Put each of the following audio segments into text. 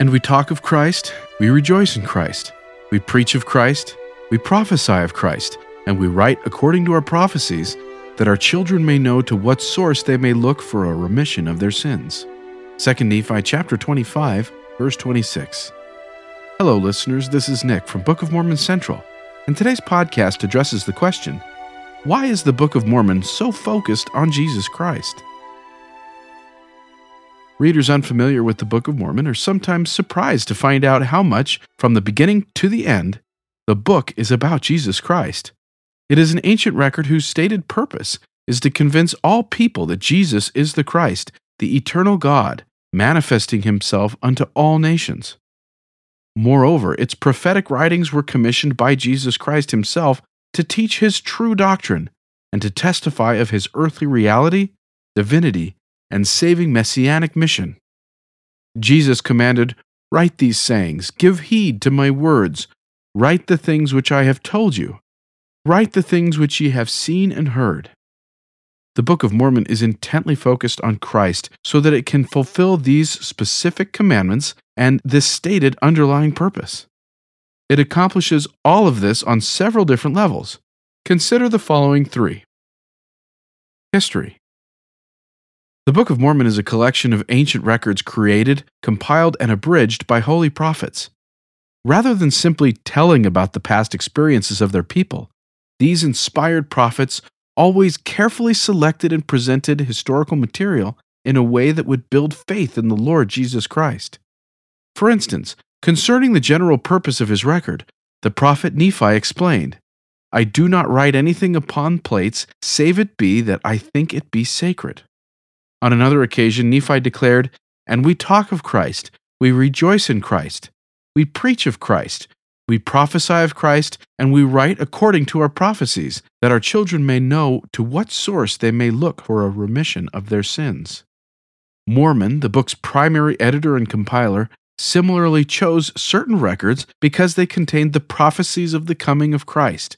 And we talk of Christ, we rejoice in Christ. We preach of Christ, we prophesy of Christ, and we write according to our prophecies, that our children may know to what source they may look for a remission of their sins. 2 Nephi chapter 25, verse 26. Hello, listeners. This is Nick from Book of Mormon Central, and today's podcast addresses the question Why is the Book of Mormon so focused on Jesus Christ? Readers unfamiliar with the Book of Mormon are sometimes surprised to find out how much, from the beginning to the end, the book is about Jesus Christ. It is an ancient record whose stated purpose is to convince all people that Jesus is the Christ, the eternal God, manifesting himself unto all nations. Moreover, its prophetic writings were commissioned by Jesus Christ himself to teach his true doctrine and to testify of his earthly reality, divinity, and saving messianic mission. Jesus commanded, Write these sayings, give heed to my words, write the things which I have told you, write the things which ye have seen and heard. The Book of Mormon is intently focused on Christ so that it can fulfill these specific commandments and this stated underlying purpose. It accomplishes all of this on several different levels. Consider the following three History the Book of Mormon is a collection of ancient records created, compiled, and abridged by holy prophets. Rather than simply telling about the past experiences of their people, these inspired prophets always carefully selected and presented historical material in a way that would build faith in the Lord Jesus Christ. For instance, concerning the general purpose of his record, the prophet Nephi explained, I do not write anything upon plates, save it be that I think it be sacred. On another occasion, Nephi declared, And we talk of Christ, we rejoice in Christ, we preach of Christ, we prophesy of Christ, and we write according to our prophecies, that our children may know to what source they may look for a remission of their sins. Mormon, the book's primary editor and compiler, similarly chose certain records because they contained the prophecies of the coming of Christ.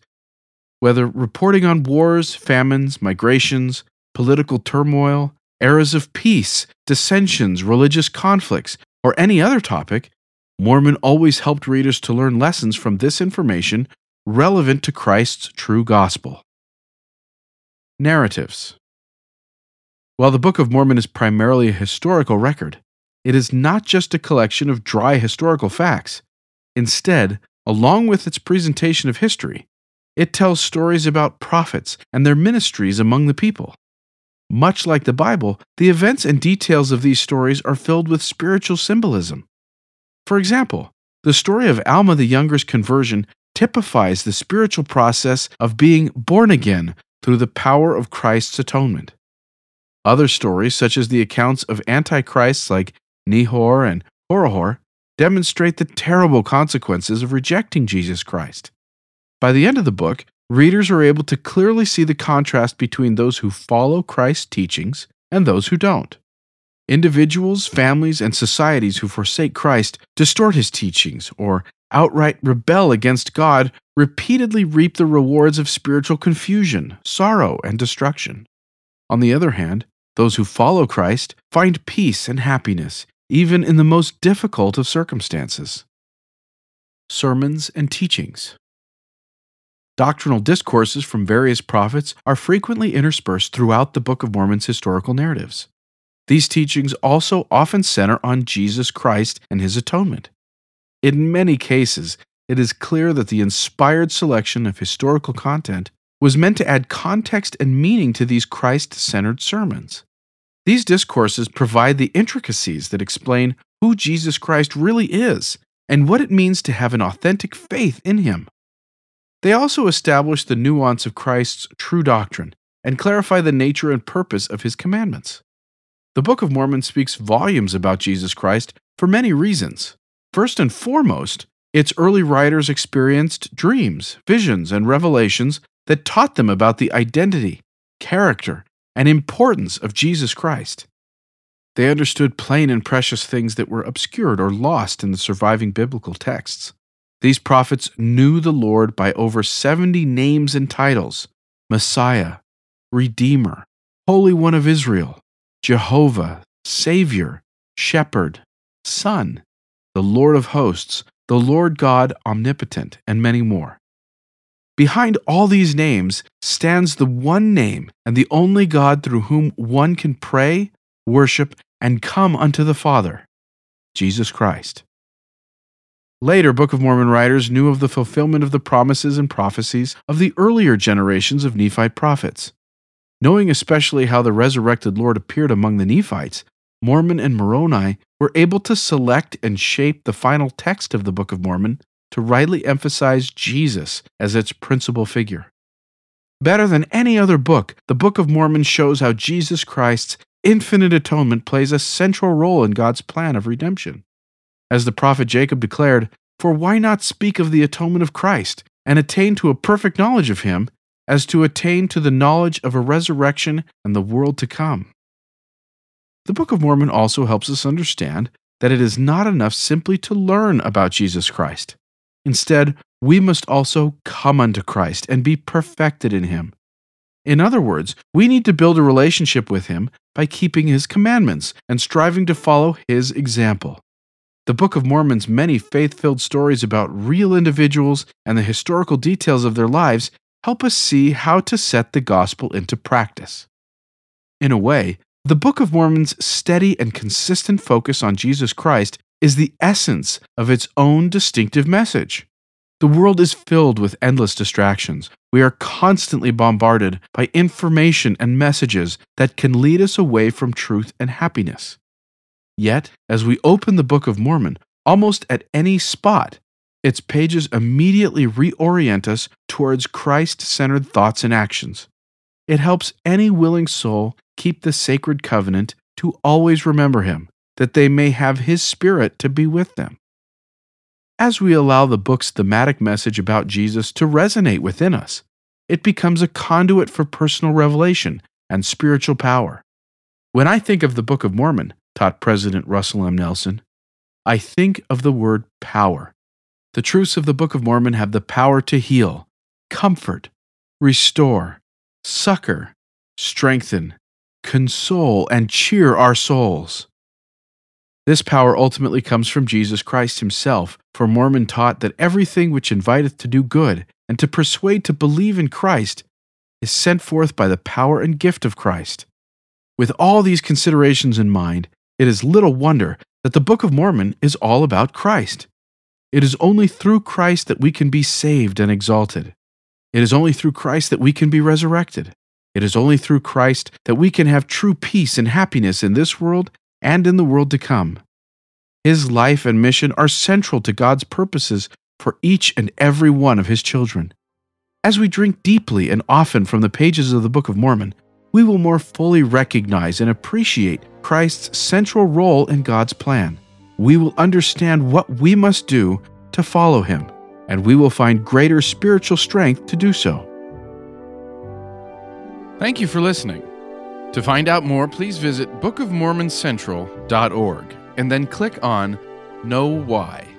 Whether reporting on wars, famines, migrations, political turmoil, eras of peace, dissensions, religious conflicts, or any other topic, Mormon always helped readers to learn lessons from this information relevant to Christ's true gospel. Narratives While the Book of Mormon is primarily a historical record, it is not just a collection of dry historical facts. Instead, along with its presentation of history, it tells stories about prophets and their ministries among the people. Much like the Bible, the events and details of these stories are filled with spiritual symbolism. For example, the story of Alma the Younger's conversion typifies the spiritual process of being born again through the power of Christ's atonement. Other stories, such as the accounts of antichrists like Nehor and Korihor, demonstrate the terrible consequences of rejecting Jesus Christ. By the end of the book, readers are able to clearly see the contrast between those who follow Christ's teachings and those who don't. Individuals, families, and societies who forsake Christ distort his teachings or outright rebel against God repeatedly reap the rewards of spiritual confusion, sorrow, and destruction. On the other hand, those who follow Christ find peace and happiness, even in the most difficult of circumstances. Sermons and Teachings Doctrinal discourses from various prophets are frequently interspersed throughout the Book of Mormon's historical narratives. These teachings also often center on Jesus Christ and his atonement. In many cases, it is clear that the inspired selection of historical content was meant to add context and meaning to these Christ centered sermons. These discourses provide the intricacies that explain who Jesus Christ really is and what it means to have an authentic faith in him. They also establish the nuance of Christ's true doctrine and clarify the nature and purpose of his commandments. The Book of Mormon speaks volumes about Jesus Christ for many reasons. First and foremost, its early writers experienced dreams, visions, and revelations that taught them about the identity, character, and importance of Jesus Christ. They understood plain and precious things that were obscured or lost in the surviving biblical texts. These prophets knew the Lord by over 70 names and titles Messiah, Redeemer, Holy One of Israel, Jehovah, Savior, Shepherd, Son, the Lord of hosts, the Lord God omnipotent, and many more. Behind all these names stands the one name and the only God through whom one can pray, worship, and come unto the Father Jesus Christ. Later Book of Mormon writers knew of the fulfillment of the promises and prophecies of the earlier generations of Nephite prophets. Knowing especially how the resurrected Lord appeared among the Nephites, Mormon and Moroni were able to select and shape the final text of the Book of Mormon to rightly emphasize Jesus as its principal figure. Better than any other book, the Book of Mormon shows how Jesus Christ's infinite atonement plays a central role in God's plan of redemption. As the prophet Jacob declared, For why not speak of the atonement of Christ and attain to a perfect knowledge of him, as to attain to the knowledge of a resurrection and the world to come? The Book of Mormon also helps us understand that it is not enough simply to learn about Jesus Christ. Instead, we must also come unto Christ and be perfected in him. In other words, we need to build a relationship with him by keeping his commandments and striving to follow his example. The Book of Mormon's many faith filled stories about real individuals and the historical details of their lives help us see how to set the gospel into practice. In a way, the Book of Mormon's steady and consistent focus on Jesus Christ is the essence of its own distinctive message. The world is filled with endless distractions. We are constantly bombarded by information and messages that can lead us away from truth and happiness. Yet, as we open the Book of Mormon, almost at any spot, its pages immediately reorient us towards Christ centered thoughts and actions. It helps any willing soul keep the sacred covenant to always remember Him, that they may have His Spirit to be with them. As we allow the book's thematic message about Jesus to resonate within us, it becomes a conduit for personal revelation and spiritual power. When I think of the Book of Mormon, taught President Russell M. Nelson, I think of the word power. The truths of the Book of Mormon have the power to heal, comfort, restore, succor, strengthen, console, and cheer our souls. This power ultimately comes from Jesus Christ himself, for Mormon taught that everything which inviteth to do good and to persuade to believe in Christ is sent forth by the power and gift of Christ. With all these considerations in mind, it is little wonder that the Book of Mormon is all about Christ. It is only through Christ that we can be saved and exalted. It is only through Christ that we can be resurrected. It is only through Christ that we can have true peace and happiness in this world and in the world to come. His life and mission are central to God's purposes for each and every one of His children. As we drink deeply and often from the pages of the Book of Mormon, we will more fully recognize and appreciate Christ's central role in God's plan. We will understand what we must do to follow Him, and we will find greater spiritual strength to do so. Thank you for listening. To find out more, please visit bookofmormoncentral.org and then click on KnoWhy.